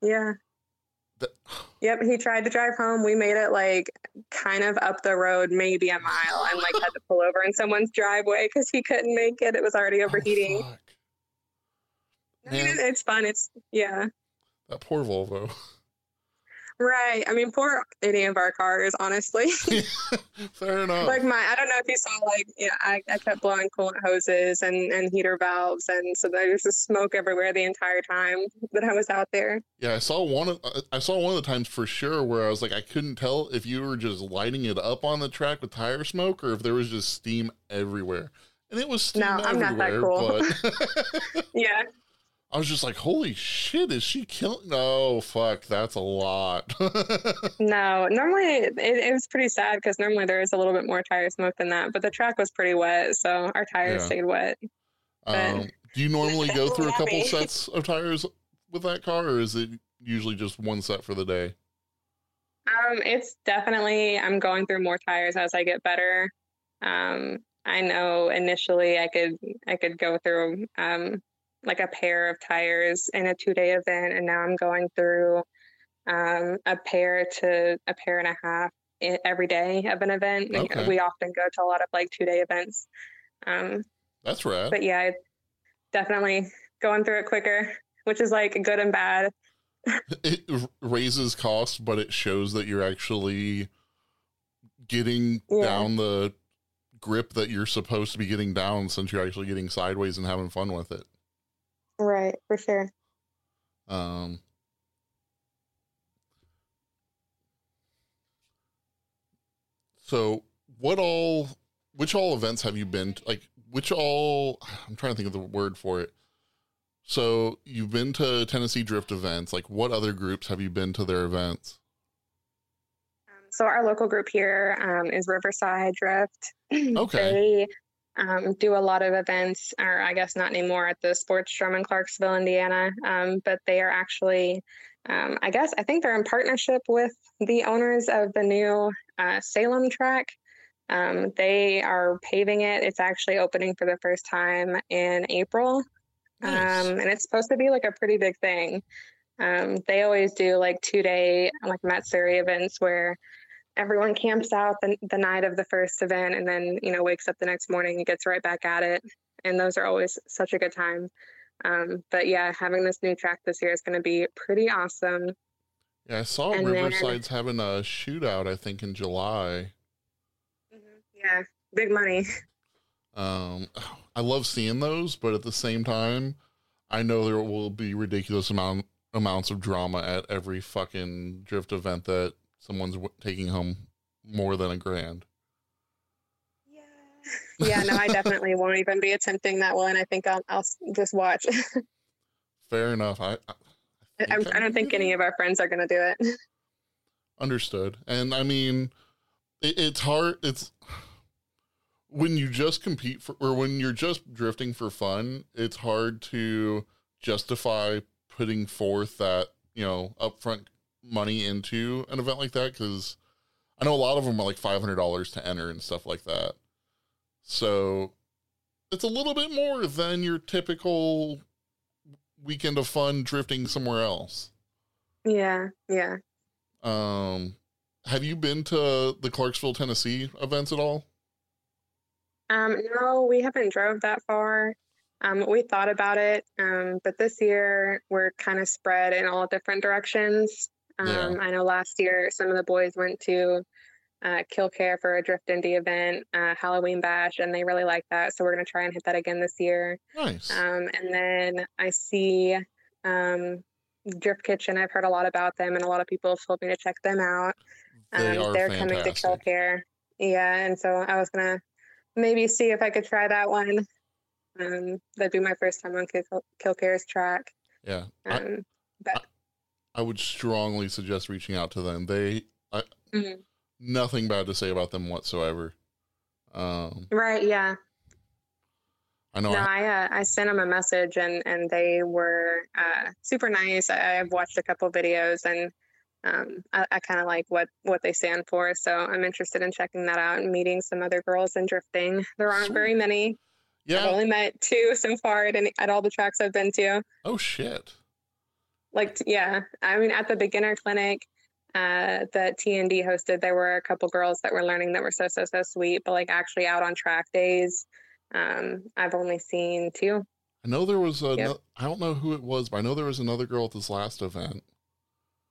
yeah Yep, he tried to drive home. We made it like kind of up the road, maybe a mile, and like had to pull over in someone's driveway because he couldn't make it. It was already oh, overheating. Oh, I mean, it's fun. It's yeah. That poor Volvo. Right. I mean, poor any of our cars, honestly. Fair enough. Like my, I don't know if you saw, like, yeah, I, I kept blowing coolant hoses and, and heater valves. And so there's just smoke everywhere the entire time that I was out there. Yeah. I saw one of, I saw one of the times for sure where I was like, I couldn't tell if you were just lighting it up on the track with tire smoke or if there was just steam everywhere. And it was steam no, I'm everywhere. Not that cool. But yeah. I was just like, holy shit, is she killing? No, fuck, that's a lot. no, normally it, it, was pretty sad because normally there is a little bit more tire smoke than that, but the track was pretty wet, so our tires yeah. stayed wet. Um, do you normally go through a couple sets of tires with that car, or is it usually just one set for the day? Um, it's definitely I'm going through more tires as I get better. Um, I know initially I could I could go through um like a pair of tires in a two day event, and now I'm going through um, a pair to a pair and a half every day of an event. Okay. We often go to a lot of like two day events. Um, That's right. But yeah, definitely going through it quicker, which is like good and bad. it raises costs, but it shows that you're actually getting yeah. down the grip that you're supposed to be getting down since you're actually getting sideways and having fun with it. Right, for sure. Um, so what all, which all events have you been to, like, which all, I'm trying to think of the word for it. So you've been to Tennessee Drift events. Like, what other groups have you been to their events? Um, so our local group here um, is Riverside Drift. Okay. they um, do a lot of events, or I guess not anymore at the Sportsdrome in Clarksville, Indiana. Um, but they are actually, um, I guess, I think they're in partnership with the owners of the new uh, Salem track. Um, they are paving it. It's actually opening for the first time in April. Nice. Um, and it's supposed to be like a pretty big thing. Um, they always do like two day, like Matsuri events where everyone camps out the, the night of the first event and then you know wakes up the next morning and gets right back at it. And those are always such a good time. Um, but yeah having this new track this year is going to be pretty awesome. Yeah i saw and riverside's then, having a shootout i think in july. Mm-hmm, yeah big money. Um i love seeing those but at the same time i know there will be ridiculous amount amounts of drama at every fucking drift event that someone's w- taking home more than a grand. Yeah. Yeah, no, I definitely won't even be attempting that one. I think I'll, I'll just watch. Fair enough. I, I, I, I don't think any of our friends are going to do it. Understood. And I mean, it, it's hard. It's when you just compete for, or when you're just drifting for fun, it's hard to justify putting forth that, you know, upfront money into an event like that because I know a lot of them are like five hundred dollars to enter and stuff like that. So it's a little bit more than your typical weekend of fun drifting somewhere else. Yeah, yeah. Um, have you been to the Clarksville, Tennessee events at all? Um, no, we haven't drove that far. Um, we thought about it, um, but this year we're kind of spread in all different directions. Um, Yeah. I know last year some of the boys went to uh, Kil-Kare for a Drift Indie event, uh, Halloween Bash, and they really liked that. So we're going to try and hit that again this year. Nice. Um, and then I see um, Drift Kitchen. I've heard a lot about them, and a lot of people have told me to check them out. they Um, are they're coming to fantastic. Kil-Kare. Yeah, and so I was gonna maybe see if I could try that one. Um, that'd be my first time on Kill- Kil-Kare's track. Yeah. I, Um, but I would strongly suggest reaching out to them. They mhm. nothing bad to say about them whatsoever. Um, right, yeah. I know. No, I, I uh, I sent them a message and and they were uh, super nice. I, I've watched a couple videos and um, I, I kind of like what what they stand for. So I'm interested in checking that out and meeting some other girls and drifting. There aren't Sweet. very many. Yeah. I've only met two so far at any, at all the tracks I've been to. Oh shit. Like yeah, I mean at the beginner clinic uh, that TND hosted, there were a couple girls that were learning that were so so so sweet. But like actually out on track days, um, I've only seen two. I know there was a. Yep. I don't know who it was, but I know there was another girl at this last event.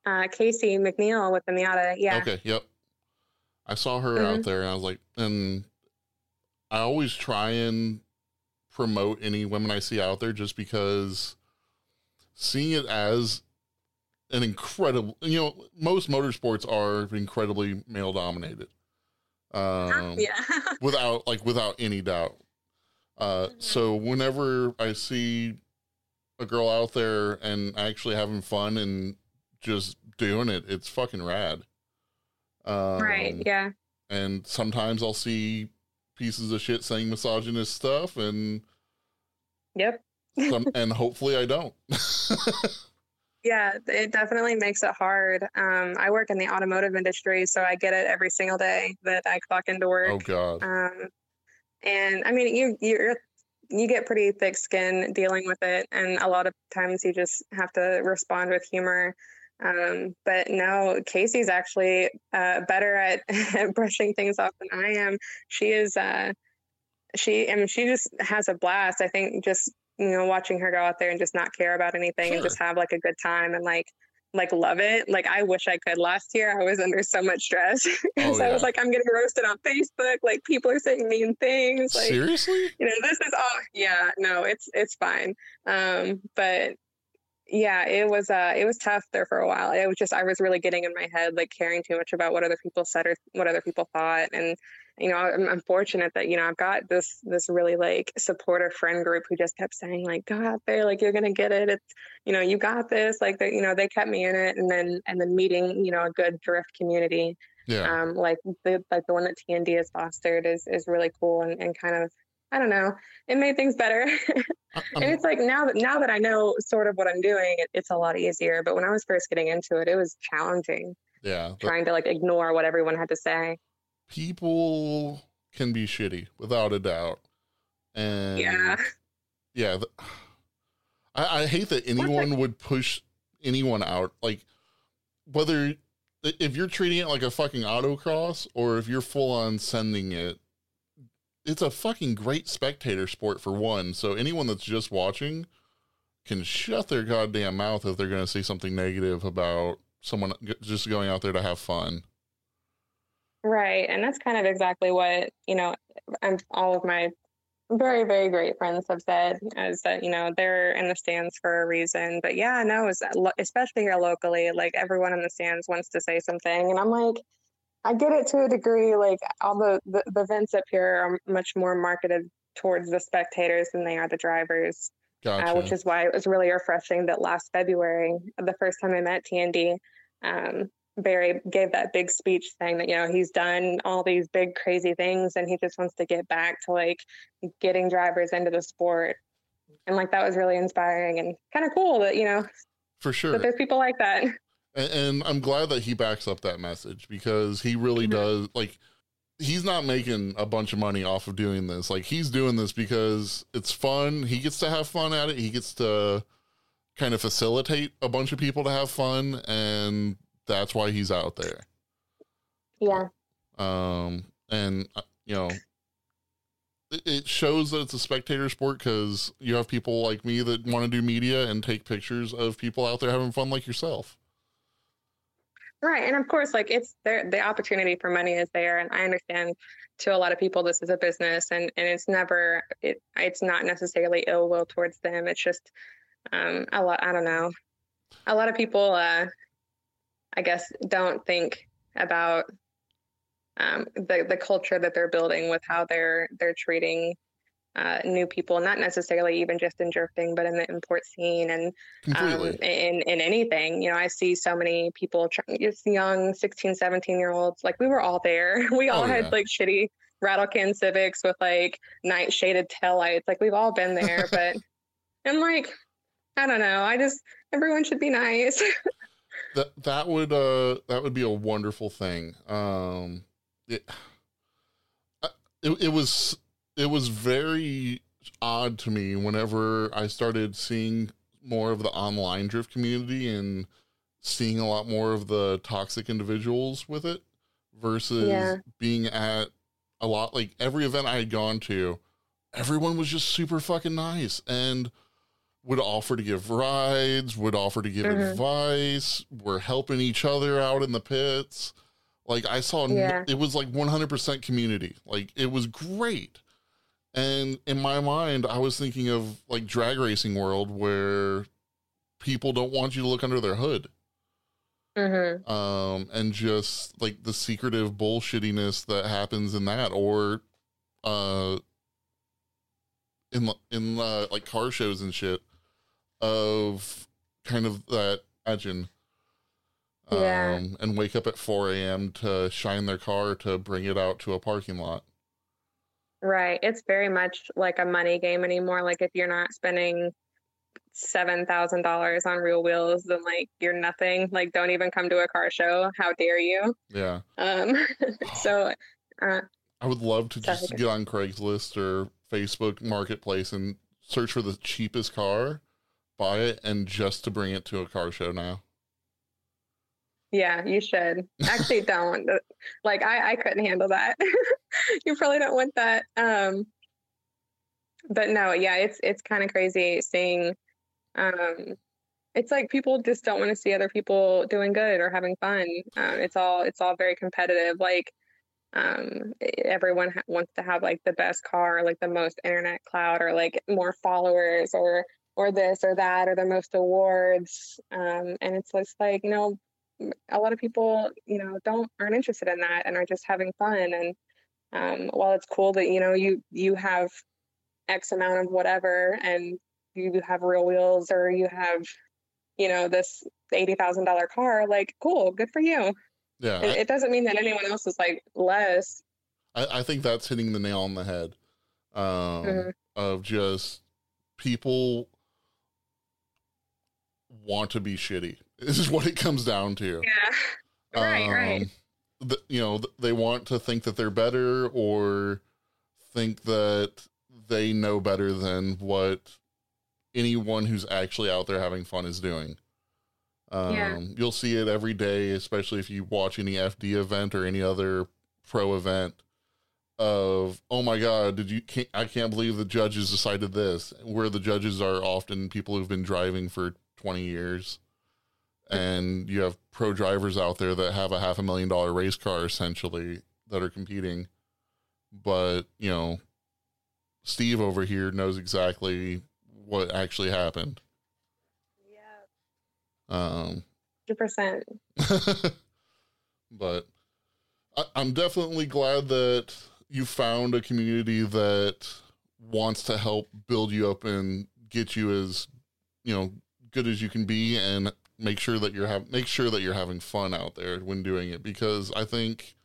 Uh, Casey McNeil with the Miata. Yeah. Okay. Yep. I saw her Mhm. out there, and I was like, and I always try and promote any women I see out there, just because seeing it as an incredible, you know, most motorsports are incredibly male dominated. Um, yeah. without like without any doubt. Uh, Mhm. so whenever I see a girl out there and actually having fun and just doing it, it's fucking rad. Um, right. Yeah. And sometimes I'll see pieces of shit saying misogynist stuff, and Yep. Some, and hopefully I don't. Yeah. It definitely makes it hard. Um, I work in the automotive industry, so I get it every single day that I clock into work. oh God. Um, and I mean, you you're you get pretty thick skin dealing with it, and a lot of times you just have to respond with humor. Um, but no, Casey's actually uh, better at, at brushing things off than I am. She is. Uh, she I mean, she just has a blast. I think just you know watching her go out there and just not care about anything and just have like a good time and like like love it. Like I wish I could. Last year I was under so much stress because Oh, I was like, I'm getting roasted on Facebook. Like people are saying mean things. Like Seriously? you know, this is all. Yeah, no, it's it's fine. Um, but yeah, it was uh, it was tough there for a while. It was just I was really getting in my head, like caring too much about what other people said or what other people thought, and you know, I'm, I'm fortunate that you know I've got this this really like supportive friend group who just kept saying like, go out there, like you're gonna get it. It's you know, you got this. Like that, you know, they kept me in it, and then and then meeting you know a good drift community Yeah. um, like the like the one that TND has fostered is is really cool and, and kind of I don't know it made things better and it's like now that now that I know sort of what I'm doing it, it's a lot easier but when I was first getting into it it was challenging yeah. but trying to like ignore what everyone had to say people can be shitty without a doubt. And yeah. Yeah th- I, I hate that anyone would push anyone out. Like whether if you're treating it like a fucking autocross or if you're full on sending it it's a fucking great spectator sport for one. So anyone that's just watching can shut their goddamn mouth if they're going to say something negative about someone just going out there to have fun right and that's kind of exactly what you know I'm all of my very very great friends have said is that you know they're in the stands for a reason but yeah no is that lo- especially here locally like everyone in the stands wants to say something and i'm like i get it to a degree like all the the, the events up here are much more marketed towards the spectators than they are the drivers gotcha uh, which is why it was really refreshing that last February, the first time I met TND, um, Barry gave that big speech saying that you know he's done all these big crazy things and he just wants to get back to like getting drivers into the sport, and like that was really inspiring and kind of cool that you know for sure. that there's people like that. and, and I'm glad that he backs up that message because he really Mhm. does like he's not making a bunch of money off of doing this. Like he's doing this because it's fun. He gets to have fun at it. He gets to kind of facilitate a bunch of people to have fun and that's why he's out there. Yeah. Um and uh, you know it shows that it's a spectator sport because you have people like me that want to do media and take pictures of people out there having fun like yourself. Right. And of course, like it's there, the opportunity for money is there. And I understand to a lot of people, this is a business and, and it's never, it, it's not necessarily ill will towards them. It's just, um, a lot, I don't know. A lot of people, uh, I guess don't think about, um, the, the culture that they're building with how they're, they're treating uh, new people, not necessarily even just in drifting, but in the import scene and um, in, in anything. You know, I see so many people, just young 16, 17 year olds, like we were all there. We all oh, had yeah. like shitty rattle can Civics with like night shaded tail lights. Like we've all been there, but I'm like, I don't know. I just, everyone should be nice. that, that would, uh, that would be a wonderful thing. Um, it, it, it was it was very odd to me whenever I started seeing more of the online drift community and seeing a lot more of the toxic individuals with it versus yeah. being at a lot like every event I had gone to, everyone was just super fucking nice and would offer to give rides, would offer to give mm-hmm. advice, we're helping each other out in the pits. Like I saw yeah. it was like 100% community. Like it was great. And in my mind, I was thinking of like drag racing world where people don't want you to look under their hood. Mm-hmm. Um, and just like the secretive bullshittiness that happens in that, or uh, in in uh, like car shows and shit, of kind of that imagine. Yeah. Um, and wake up at 4 a.m. to shine their car to bring it out to a parking lot. Right. It's very much like a money game anymore. Like if you're not spending seven thousand dollars on real wheels, then like you're nothing. Like don't even come to a car show. How dare you? Yeah. Um. so. Uh, I would love to just get on Craigslist or Facebook Marketplace and search for the cheapest car, buy it, and just to bring it to a car show now. Yeah, you should. Actually, don't. Like I, I couldn't handle that. you probably don't want that. Um, but no, yeah, it's it's kind of crazy seeing. Um, it's like people just don't want to see other people doing good or having fun. Um, it's all it's all very competitive. Like um, everyone ha- wants to have like the best car, like the most internet cloud, or like more followers, or or this or that, or the most awards. Um, and it's just like no, a lot of people, you know, don't aren't interested in that and are just having fun. And um, while it's cool that you know you you have X amount of whatever and you have real wheels or you have, you know, this eighty thousand dollar car, like cool, good for you. Yeah, it, I, it, doesn't mean that anyone else is like less. I, I think that's hitting the nail on the head. Um, mm-hmm. Of just people want to be shitty this is what it comes down to. Yeah. Right, um, right. The, you know, they want to think that they're better or think that they know better than what anyone who's actually out there having fun is doing. Um, yeah. You'll see it every day, especially if you watch any FD event or any other pro event. Of oh my god, did you? Can't, I can't believe the judges decided this. Where the judges are often people who've been driving for twenty years. And you have pro drivers out there that have a half a million dollar race car essentially that are competing. But you know steve over here knows exactly what actually happened. Yeah. Um 100% but I, i'm definitely glad that you found a community that wants to help build you up and get you as you know good as you can be and make sure that you're have make sure that you're having fun out there when doing it because I think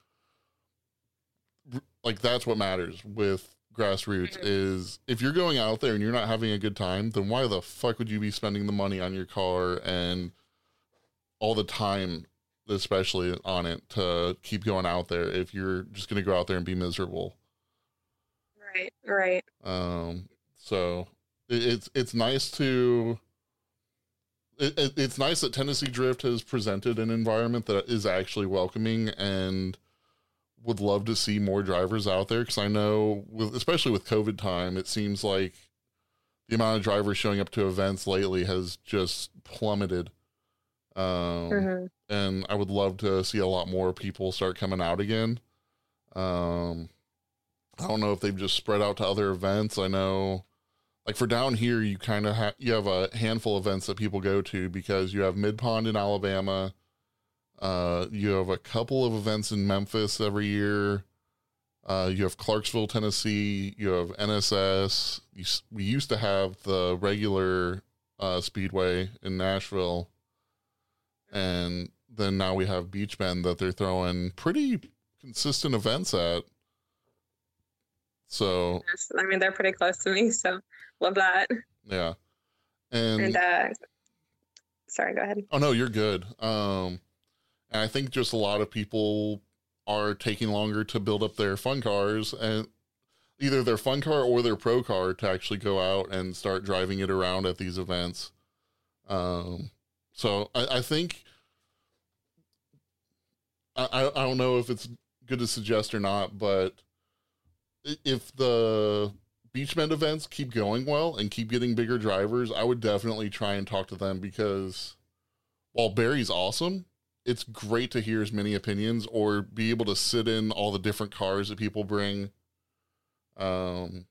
like that's what matters with grassroots mm-hmm. is if you're going out there and you're not having a good time, then why the fuck would you be spending the money on your car and all the time especially on it to keep going out there if you're just going to go out there and be miserable. Right, right. Um so it, it's it's nice to it, it, it's nice that Tennessee Drift has presented an environment that is actually welcoming and would love to see more drivers out there because I know, with, especially with COVID time, it seems like the amount of drivers showing up to events lately has just plummeted. Um, mm-hmm. And I would love to see a lot more people start coming out again. Um, I don't know if they've just spread out to other events. I know, like for down here, you kind of have you have a handful of events that people go to because you have Mid Pond in Alabama. Uh, you have a couple of events in Memphis every year. Uh, you have Clarksville, Tennessee. You have NSS. You, we used to have the regular uh, Speedway in Nashville, and then now we have Beech Bend that they're throwing pretty consistent events at. So yes, I mean they're pretty close to me, so love that. Yeah, and, and uh, sorry, go ahead. Oh no, you're good. Um, and I think just a lot of people are taking longer to build up their fun cars and either their fun car or their pro car to actually go out and start driving it around at these events. Um, so I, I think I, I don't know if it's good to suggest or not, but if the Beach events keep going well and keep getting bigger drivers, I would definitely try and talk to them because while Barry's awesome, it's great to hear as many opinions or be able to sit in all the different cars that people bring. Um,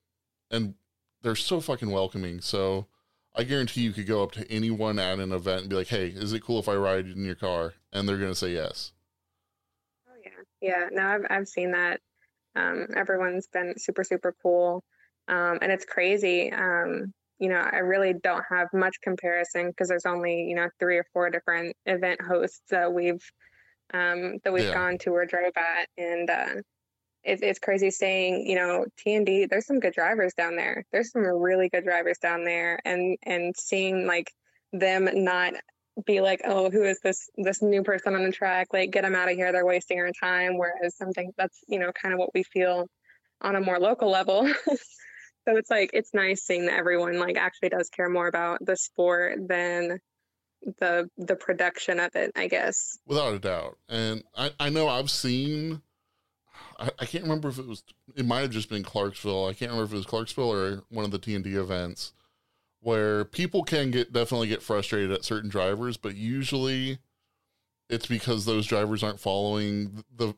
and they're so fucking welcoming. So I guarantee you could go up to anyone at an event and be like, "Hey, is it cool if I ride in your car?" And they're gonna say yes. Oh yeah, yeah. No, I've I've seen that. Um, everyone's been super super cool, um, and it's crazy. Um, you know, I really don't have much comparison because there's only, you know, three or four different event hosts that we've um, that we've yeah. gone to or drove at, and uh, it, it's crazy saying, you know, TND. There's some good drivers down there. There's some really good drivers down there, and and seeing like them not be like, oh, who is this this new person on the track? Like, get them out of here. They're wasting our time. Whereas something that's you know kind of what we feel on a more local level so it's like it's nice seeing that everyone like actually does care more about the sport than the the production of it i guess without a doubt and i i know i've seen I, can't remember if it was it might have just been clarksville i can't remember if it was clarksville or one of the tnd events where people can get definitely get frustrated at certain drivers but usually it's because those drivers aren't following the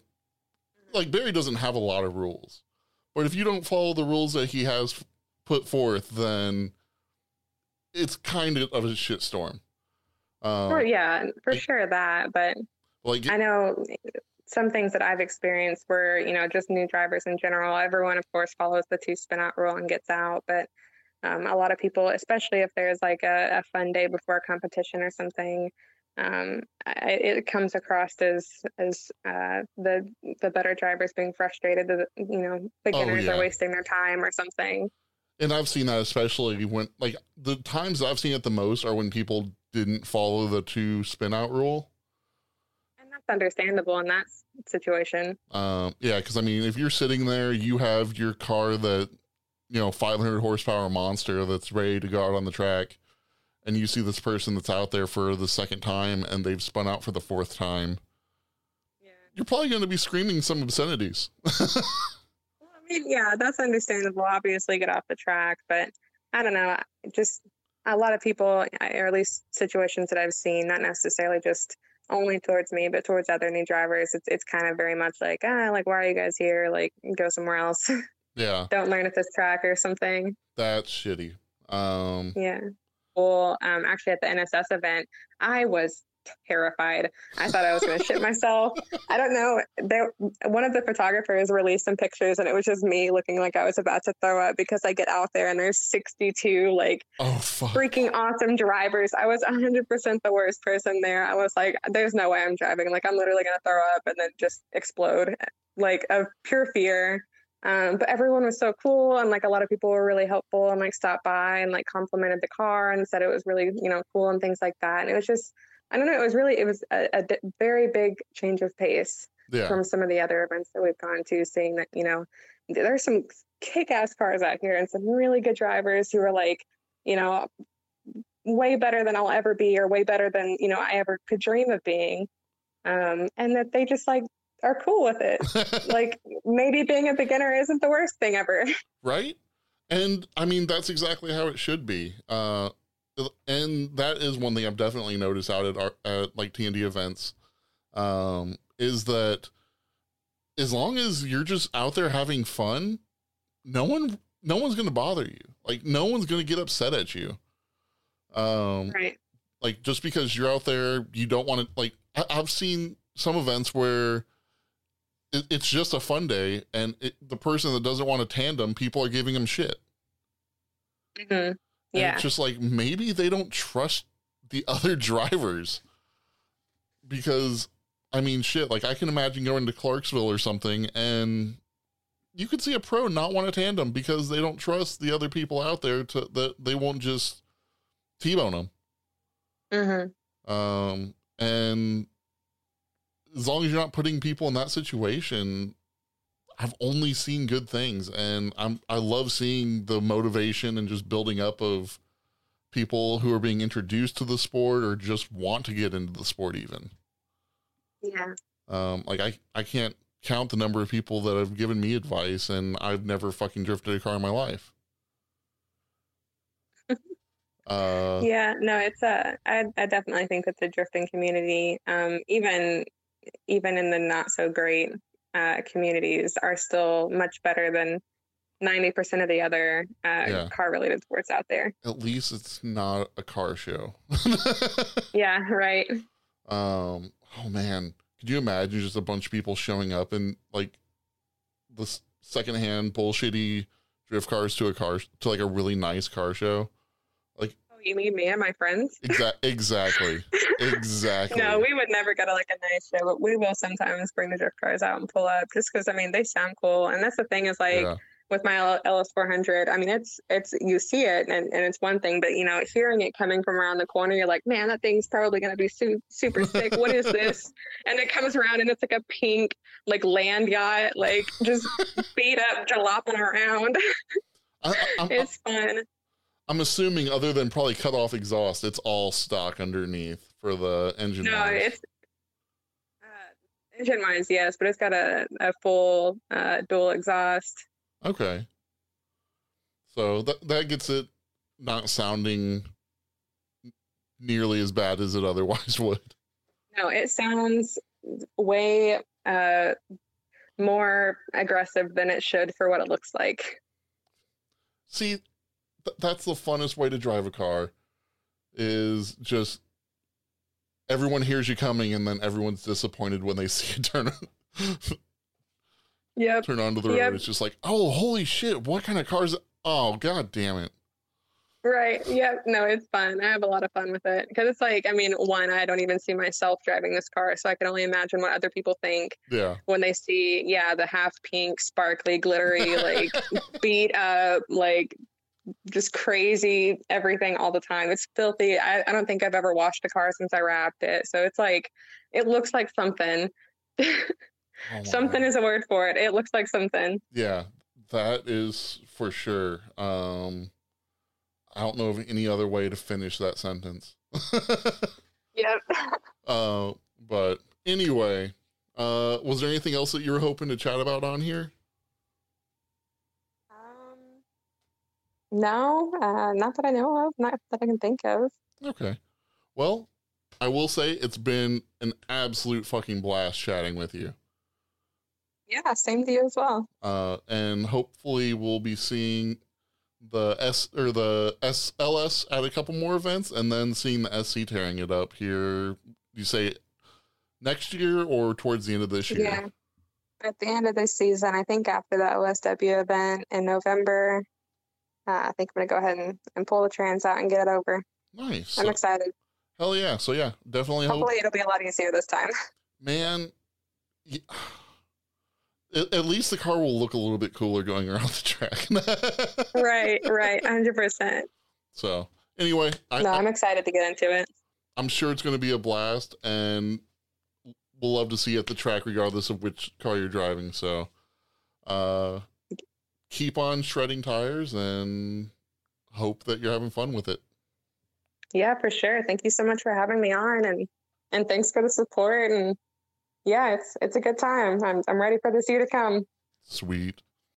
like barry doesn't have a lot of rules but if you don't follow the rules that he has put forth, then it's kind of of a shitstorm. Oh, um, yeah, for like, sure that. But like, I know some things that I've experienced were, you know, just new drivers in general. Everyone, of course, follows the two spin out rule and gets out. But um, a lot of people, especially if there's like a, a fun day before a competition or something, um, I, it comes across as as uh, the the better drivers being frustrated that you know beginners oh, yeah. are wasting their time or something. And I've seen that especially when like the times I've seen it the most are when people didn't follow the two spin out rule. And that's understandable in that situation. Um, yeah, because I mean, if you're sitting there, you have your car that you know 500 horsepower monster that's ready to go out on the track and you see this person that's out there for the second time and they've spun out for the fourth time, yeah. you're probably going to be screaming some obscenities. well, I mean, yeah, that's understandable. Obviously, get off the track, but I don't know. Just a lot of people, or at least situations that I've seen, not necessarily just only towards me, but towards other new drivers, it's it's kind of very much like, ah, like why are you guys here? Like, go somewhere else. Yeah. Don't learn at this track or something. That's shitty. Um, yeah um, actually at the NSS event, I was terrified. I thought I was going to shit myself. I don't know. There, one of the photographers released some pictures, and it was just me looking like I was about to throw up because I get out there and there's 62 like oh, freaking awesome drivers. I was 100% the worst person there. I was like, "There's no way I'm driving. Like I'm literally going to throw up and then just explode, like of pure fear." Um, but everyone was so cool and like a lot of people were really helpful and like stopped by and like complimented the car and said it was really, you know, cool and things like that. And it was just, I don't know, it was really, it was a, a very big change of pace yeah. from some of the other events that we've gone to, seeing that, you know, there's some kick ass cars out here and some really good drivers who are like, you know, way better than I'll ever be or way better than, you know, I ever could dream of being. Um, and that they just like are cool with it. like maybe being a beginner isn't the worst thing ever. right? And I mean, that's exactly how it should be. Uh, and that is one thing I've definitely noticed out at our at like TND events, um, is that as long as you're just out there having fun, no one no one's gonna bother you. Like no one's gonna get upset at you. Um, right. Like just because you're out there, you don't want to like. I, I've seen some events where it, it's just a fun day, and it, the person that doesn't want a tandem, people are giving them shit. Mm-hmm. Yeah. it's just like maybe they don't trust the other drivers because I mean shit, like I can imagine going to Clarksville or something and you could see a pro not want a tandem because they don't trust the other people out there to that they won't just T-bone them. Mm-hmm. Um and as long as you're not putting people in that situation, I've only seen good things, and I'm I love seeing the motivation and just building up of people who are being introduced to the sport or just want to get into the sport even. Yeah. Um, like I I can't count the number of people that have given me advice, and I've never fucking drifted a car in my life. uh, yeah, no, it's a. I I definitely think that the drifting community, um, even even in the not so great uh, communities are still much better than 90% of the other uh, yeah. car related sports out there. At least it's not a car show. yeah, right. Um, oh man, could you imagine just a bunch of people showing up and like this secondhand bullshitty drift cars to a car to like a really nice car show? You mean me and my friends? Exactly. Exactly. exactly. no, we would never go to like a nice show, but we will sometimes bring the drift cars out and pull up just because I mean they sound cool. And that's the thing is like yeah. with my LS 400, I mean it's it's you see it and, and it's one thing, but you know hearing it coming from around the corner, you're like, man, that thing's probably gonna be su- super sick. what is this? And it comes around and it's like a pink like land yacht, like just beat up, jaloping around. I, it's fun. I'm assuming, other than probably cut off exhaust, it's all stock underneath for the engine. No, wise. it's uh, engine wise, yes, but it's got a, a full uh, dual exhaust. Okay, so that that gets it not sounding nearly as bad as it otherwise would. No, it sounds way uh, more aggressive than it should for what it looks like. See, th- that's the funnest way to drive a car is just everyone hears you coming and then everyone's disappointed when they see you turn yep. turn onto the road. Yep. It's just like, oh holy shit, what kind of cars oh god damn it. Right. Yep. No, it's fun. I have a lot of fun with it because it's like, I mean, one, I don't even see myself driving this car, so I can only imagine what other people think. Yeah. When they see, yeah, the half pink, sparkly, glittery, like beat up, like just crazy everything all the time. It's filthy. I, I don't think I've ever washed a car since I wrapped it. So it's like, it looks like something. oh something is a word for it. It looks like something. Yeah, that is for sure. Um, I don't know of any other way to finish that sentence. yep. Uh, but anyway, uh, was there anything else that you were hoping to chat about on here? No, uh, not that I know of, not that I can think of. Okay. Well, I will say it's been an absolute fucking blast chatting with you. Yeah, same to you as well. Uh, and hopefully we'll be seeing the S or the SLS at a couple more events, and then seeing the SC tearing it up here. You say next year or towards the end of this year? Yeah, at the end of this season. I think after the OSW event in November, uh, I think I'm gonna go ahead and, and pull the trans out and get it over. Nice. I'm so, excited. Hell yeah! So yeah, definitely. Hopefully, hope. it'll be a lot easier this time. Man, yeah, at, at, least the car will look a little bit cooler going around the track. right, right, hundred percent. So anyway, I, no, I'm excited to get into it. I'm sure it's going to be a blast, and we'll love to see you at the track, regardless of which car you're driving. So, uh, keep on shredding tires and hope that you're having fun with it. Yeah, for sure. Thank you so much for having me on and and thanks for the support and yeah, it's it's a good time. I'm I'm ready for this year to come. Sweet.